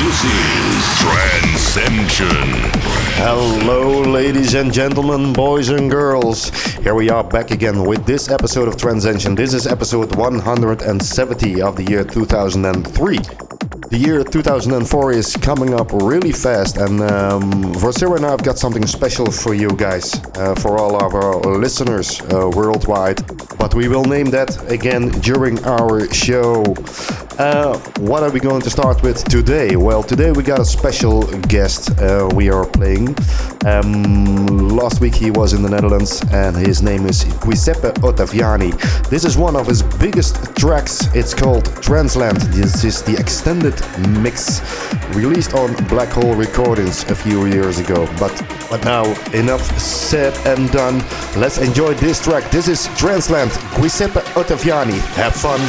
this is Trancescension. Hello, ladies and gentlemen, boys and girls. Here we are back again with this episode of Trancescension. This is episode 170 of the year 2003. The year 2004 is coming up really fast, and um, Vorcera and I, I've got something special for you guys, uh, for all of our listeners uh, worldwide. But we will name that again during our show. Uh, what are we going to start with today? Well, today we got a special guest uh, we are playing. Um, last week he was in the Netherlands, and his name is Giuseppe Ottaviani. This is one of his biggest tracks. It's called Tranceland. This is the extended mix released on Black Hole Recordings a few years ago. But but now enough said and done. Let's enjoy this track. This is Tranceland. Giuseppe Ottaviani. Have fun.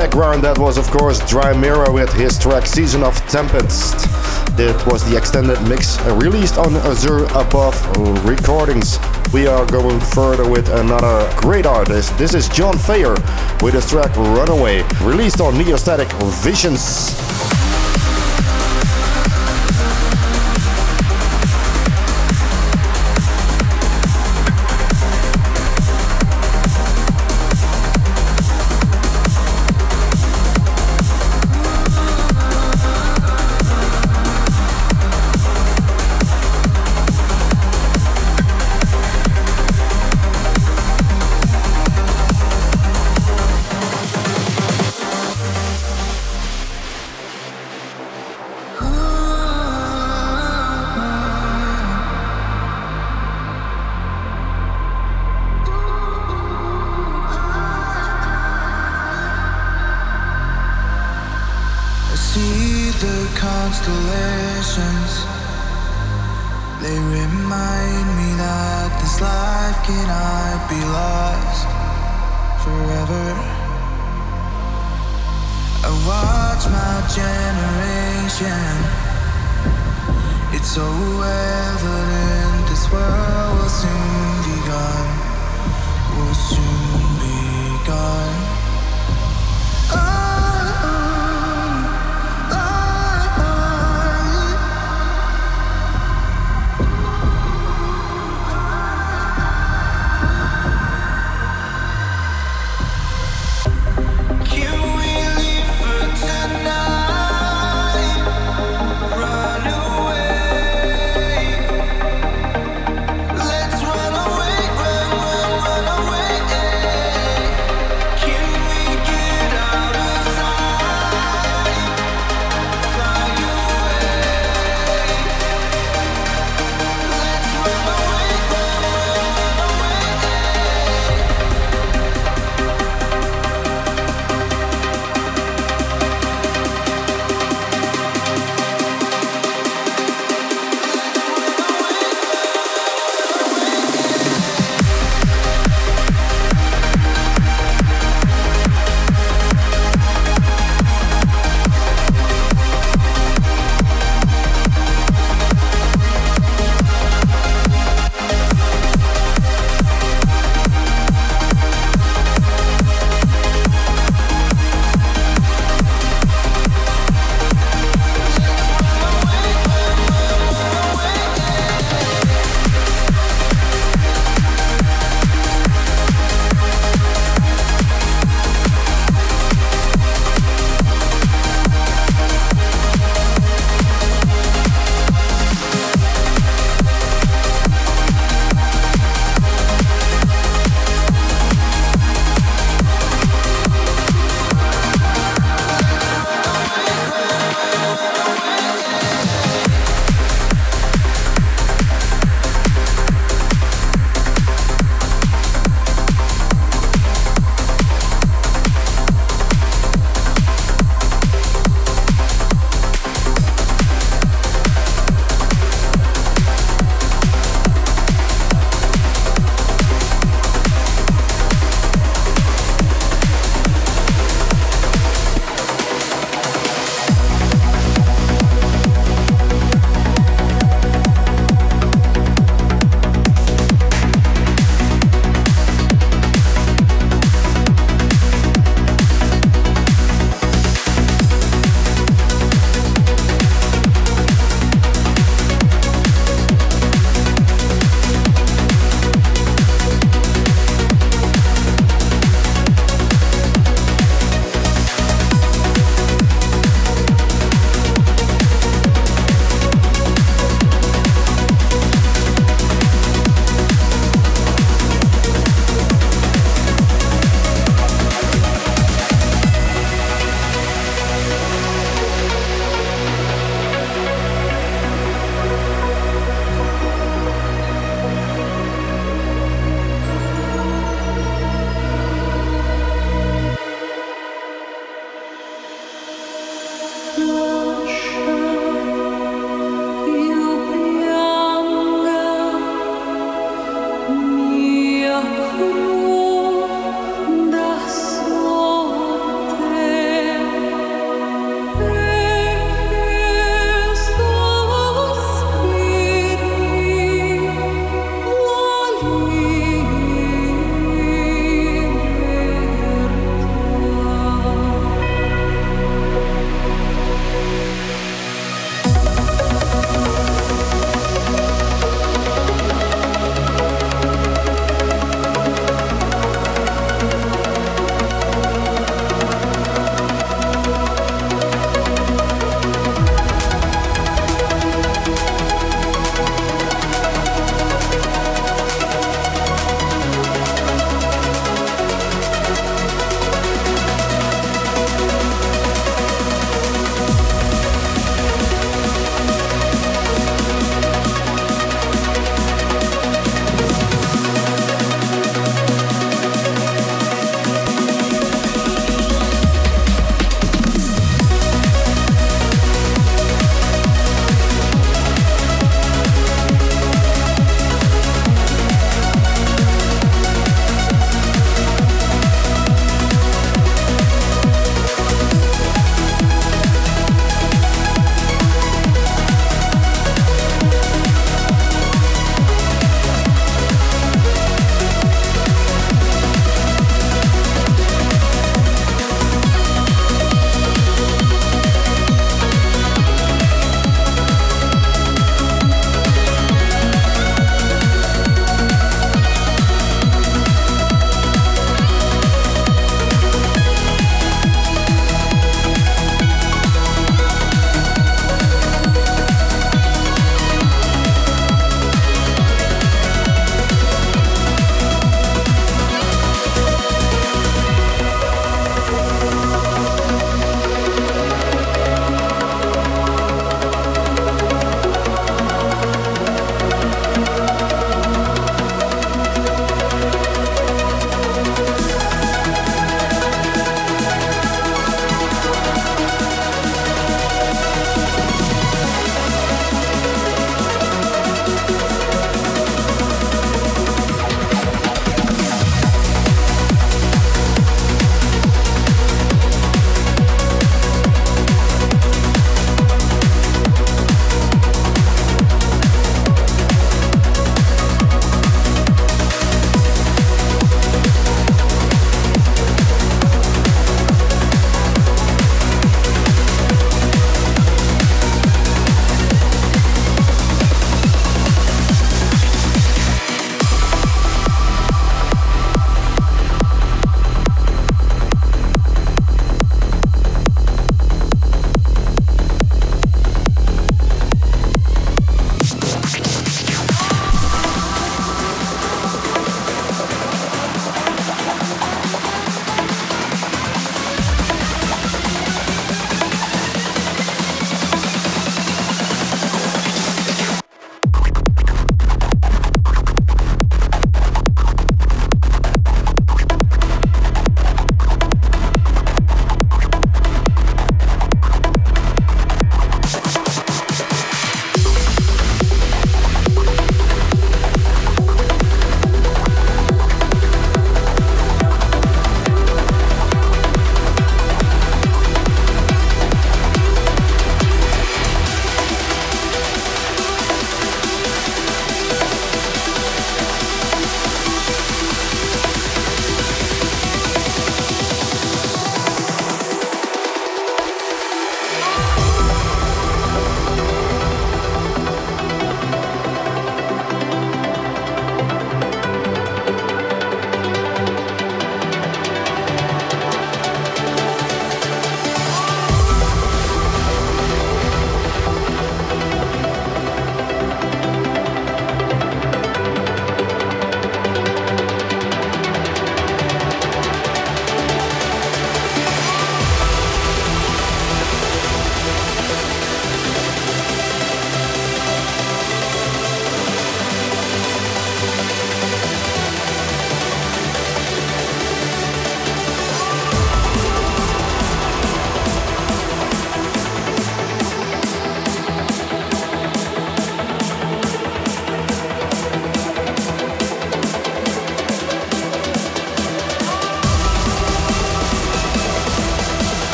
Background, that was of course Dreamira with his track Season of Tempest. That was the extended mix uh, released on Azure Above Recordings. We are going further with another great artist. This is Jon Fayer with his track Runaway, released on Neostatic Visions.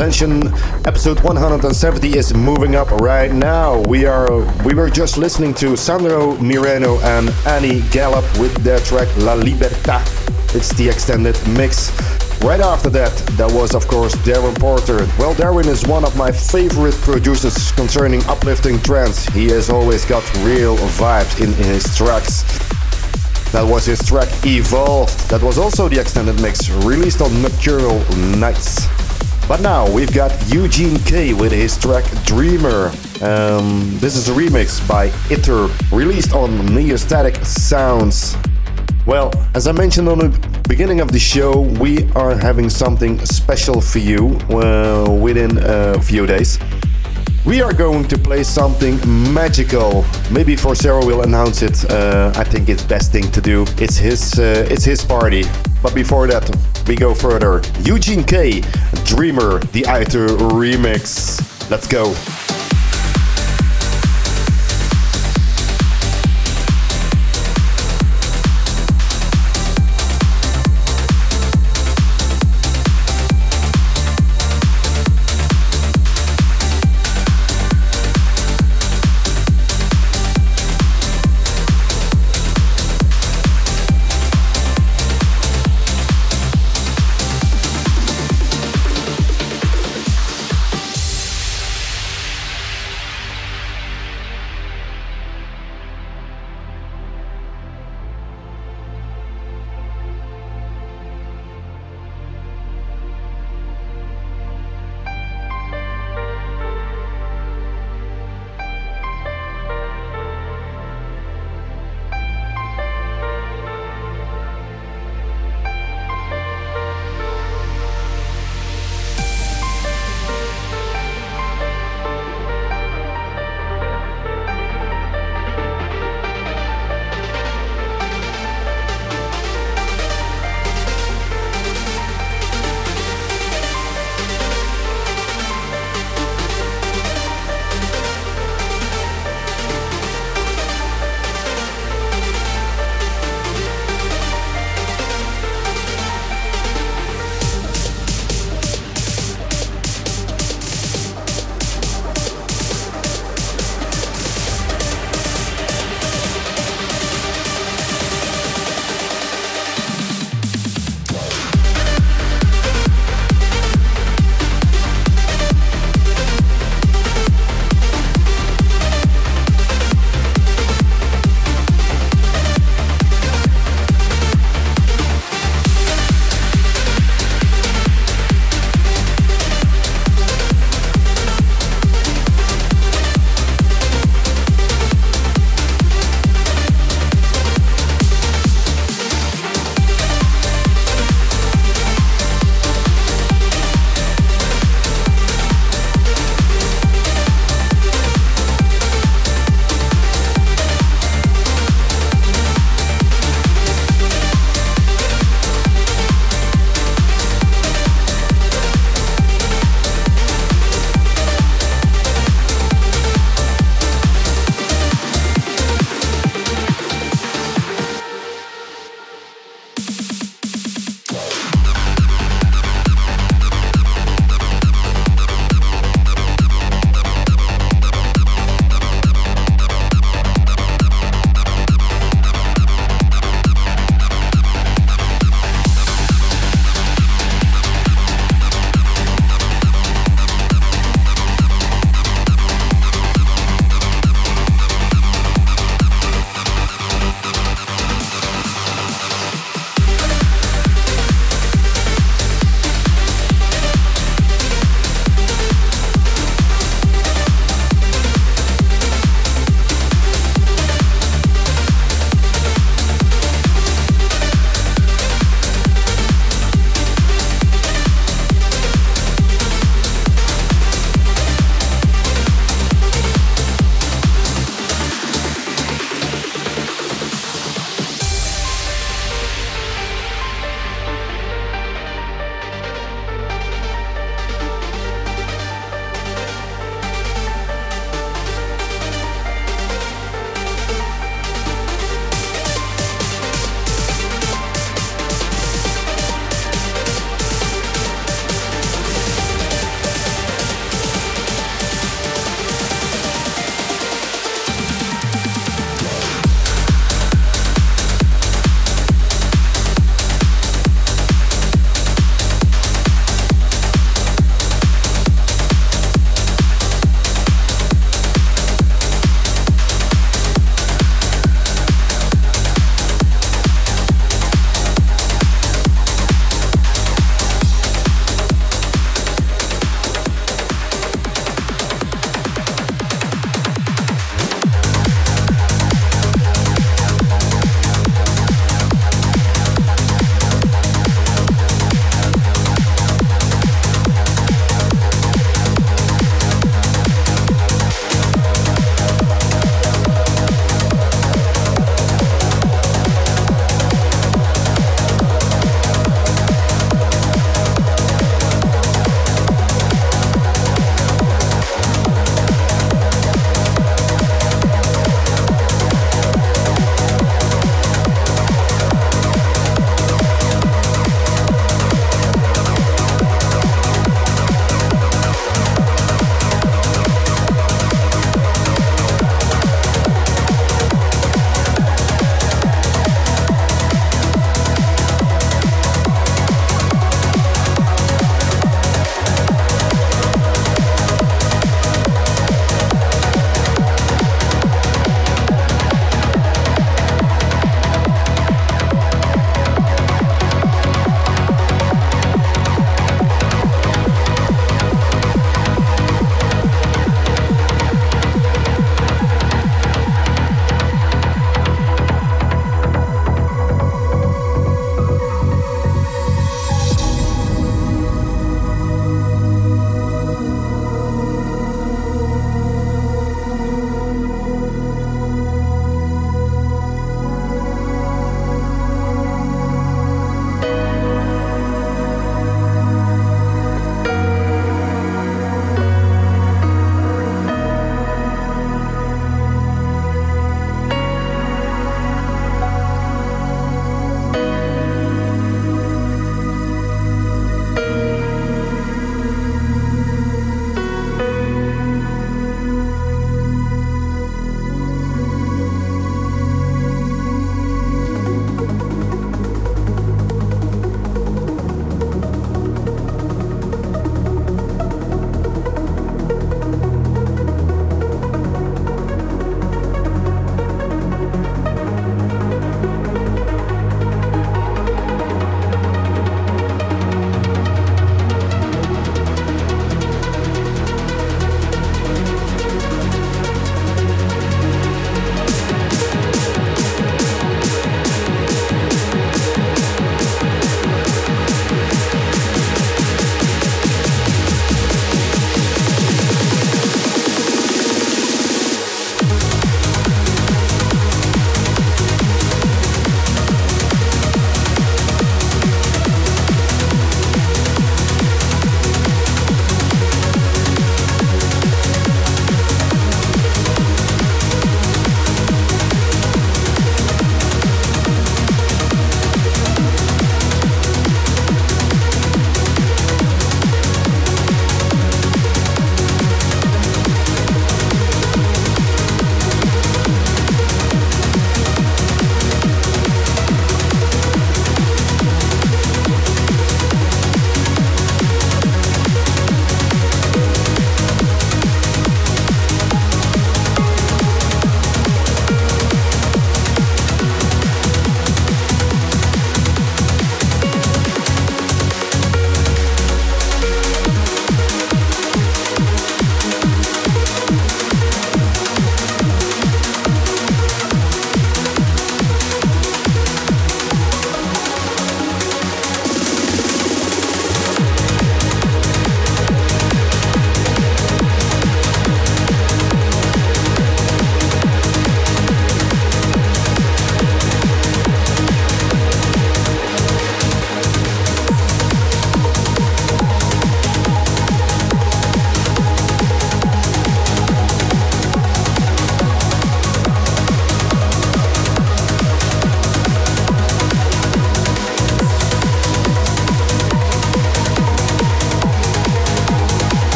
Episode 170 is moving up right now. We are we were just listening to Sandro Mireno and Ani Galap with their track La Libertà. It's the extended mix. Right after that, that was of course Darren Porter. Well, Darren is one of my favorite producers concerning uplifting trance. He has always got real vibes in, in his tracks. That was his track Evolved. That was also the extended mix released on Nocturnal Knights. But now we've got Eugene K with his track Dreamer. Um, this is a remix by Ithur, released on Neostatic Sounds. Well, as I mentioned on the beginning of the show, we are having something special for you uh, within a few days. We are going to play something magical. Maybe for Vorcera will announce it. Uh, I think it's best thing to do. It's his, uh, it's his party. But before that, we go further. Eugene K, Dreamer, the Ithur remix. Let's go.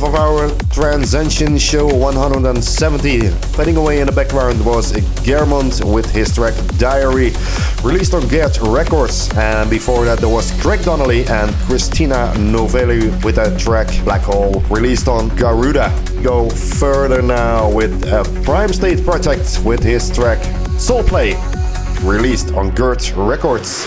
Half of our Trancescension Show 170. Fading away in the background was Germont with his track Dyary, released on Gert Records. And before that, there was Craig Connelly and Christina Novelli with a track Black Hole, released on Garuda. Go further now with a Primestate Project with his track Soulplay, released on Gert Records.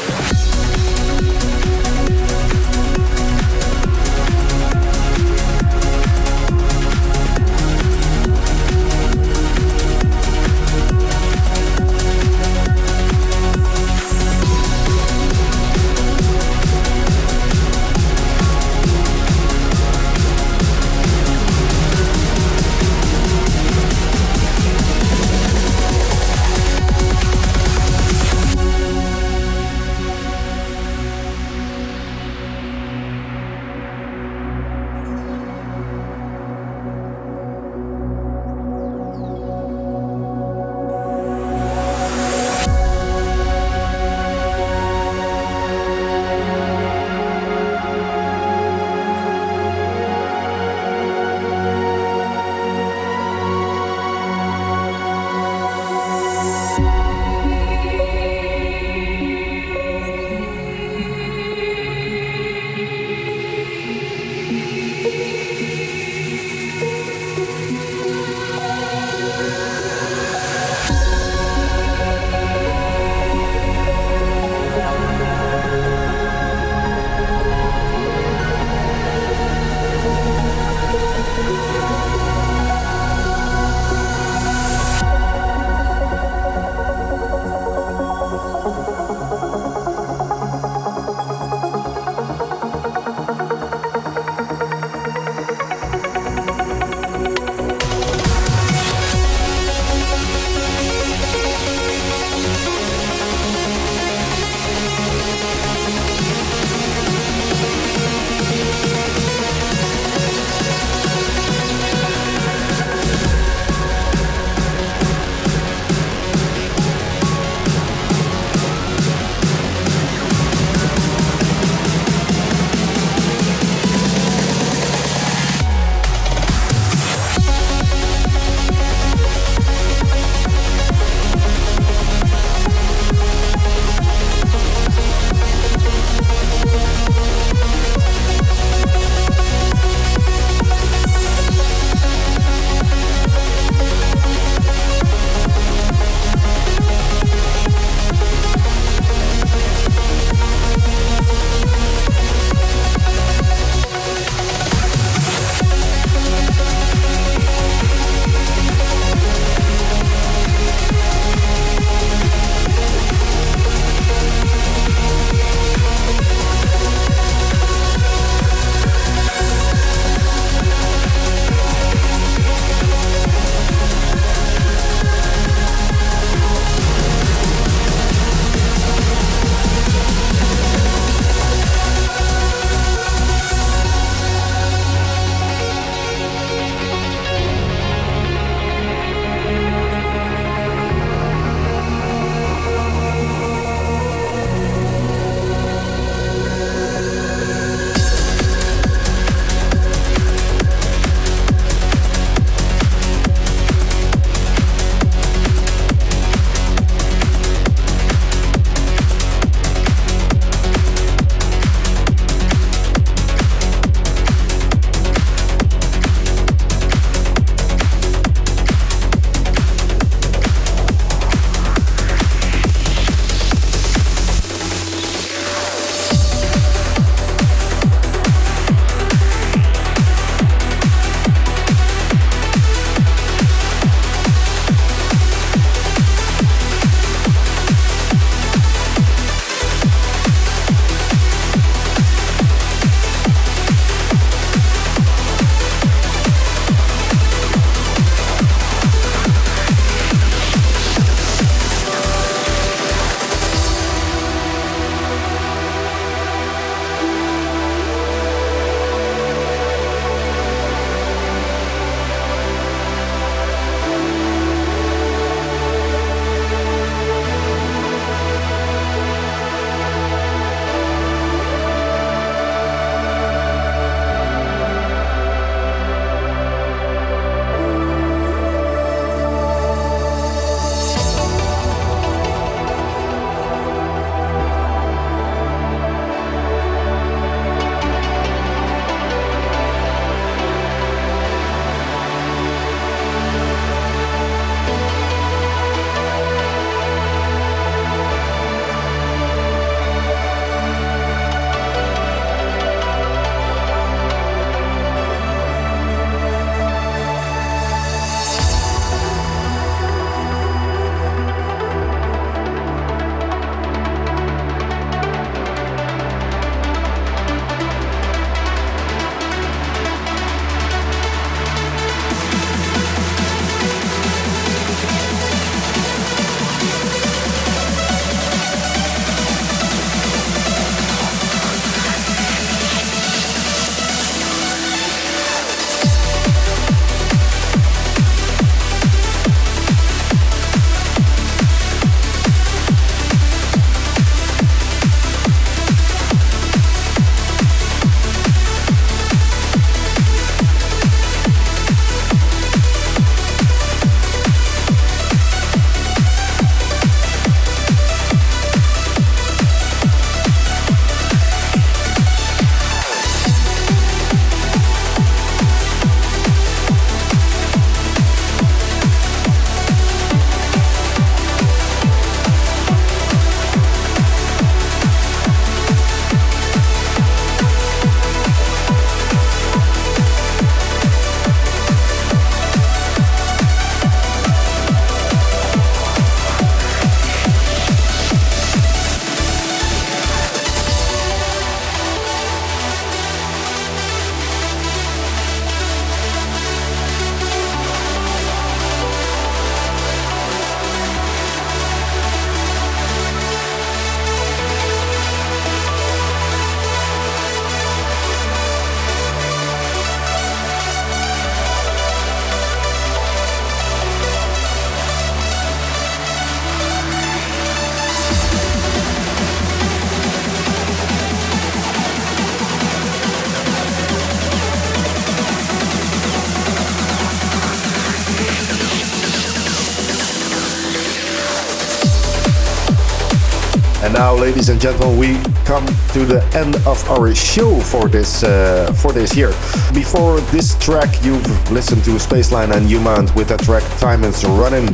Ladies and gentlemen, we come to the end of our show for this uh, for this year. Before this track, you've listened to Spaceline and U-Mount with the track "Time Is Running,"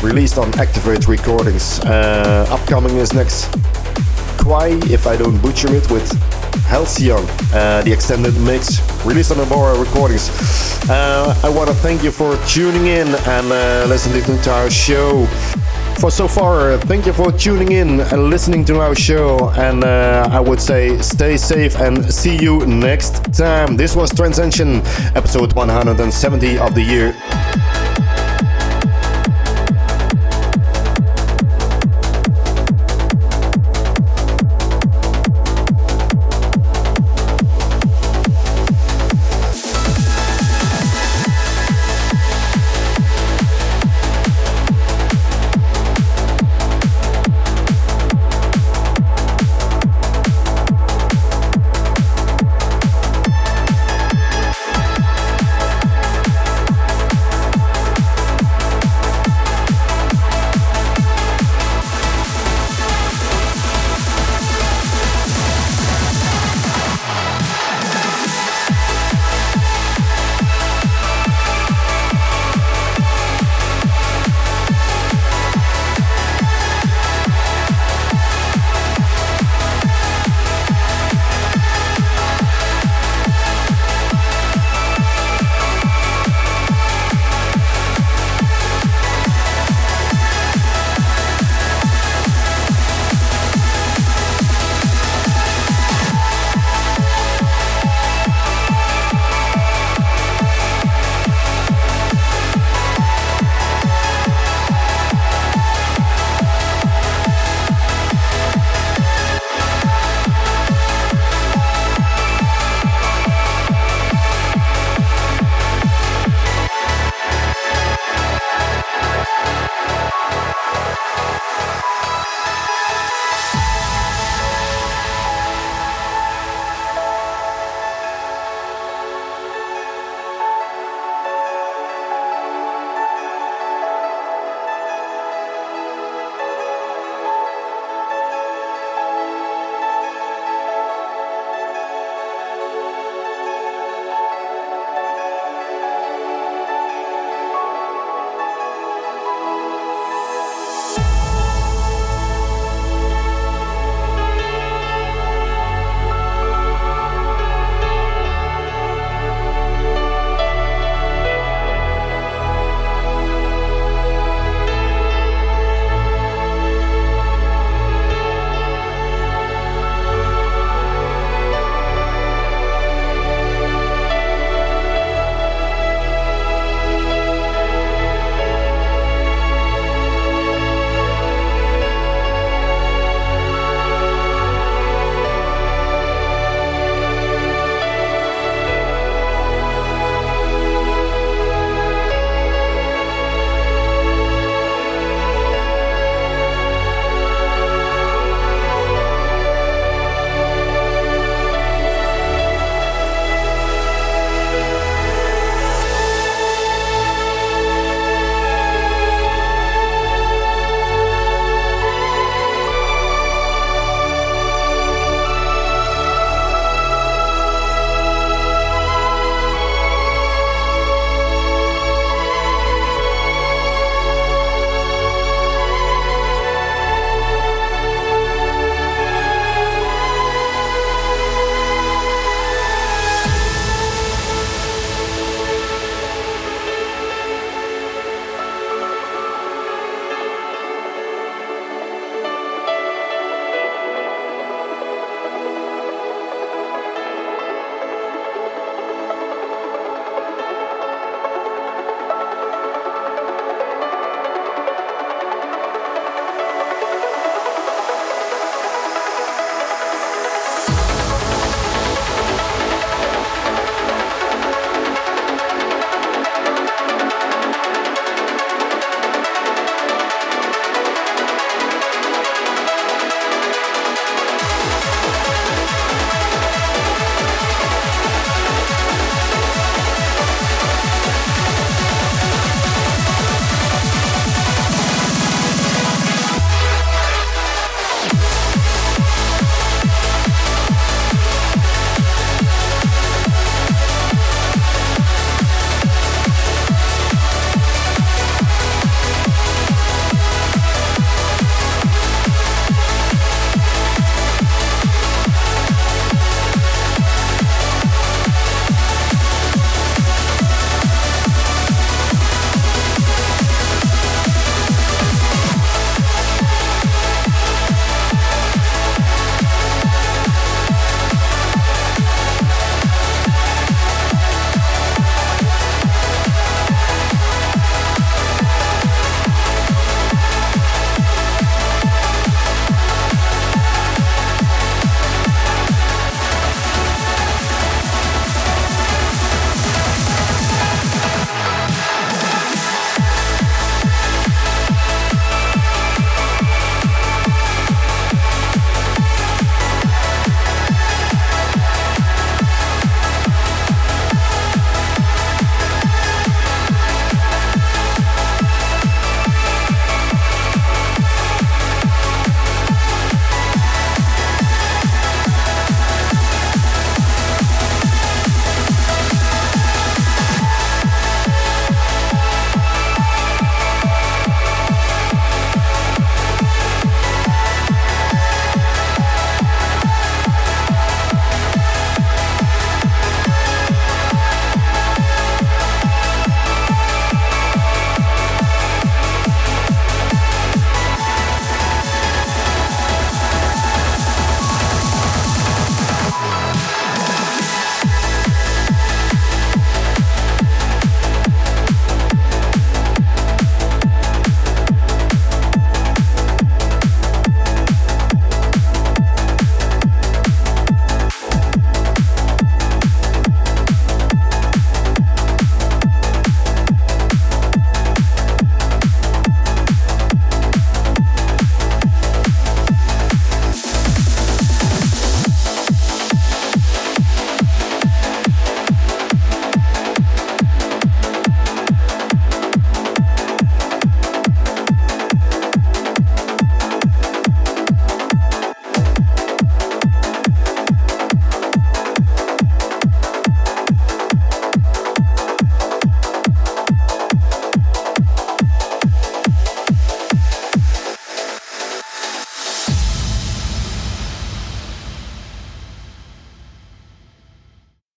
released on Activate Recordings. Uh, upcoming is next Kvaii, if I don't butcher it, with Halcyon, uh, the extended mix released on Abora Recordings. Uh, I want to thank you for tuning in and uh, listening to our show for so far. Thank you for tuning in and listening to our show. And uh, I would say stay safe and see you next time. This was Trancescension, episode 170 of the year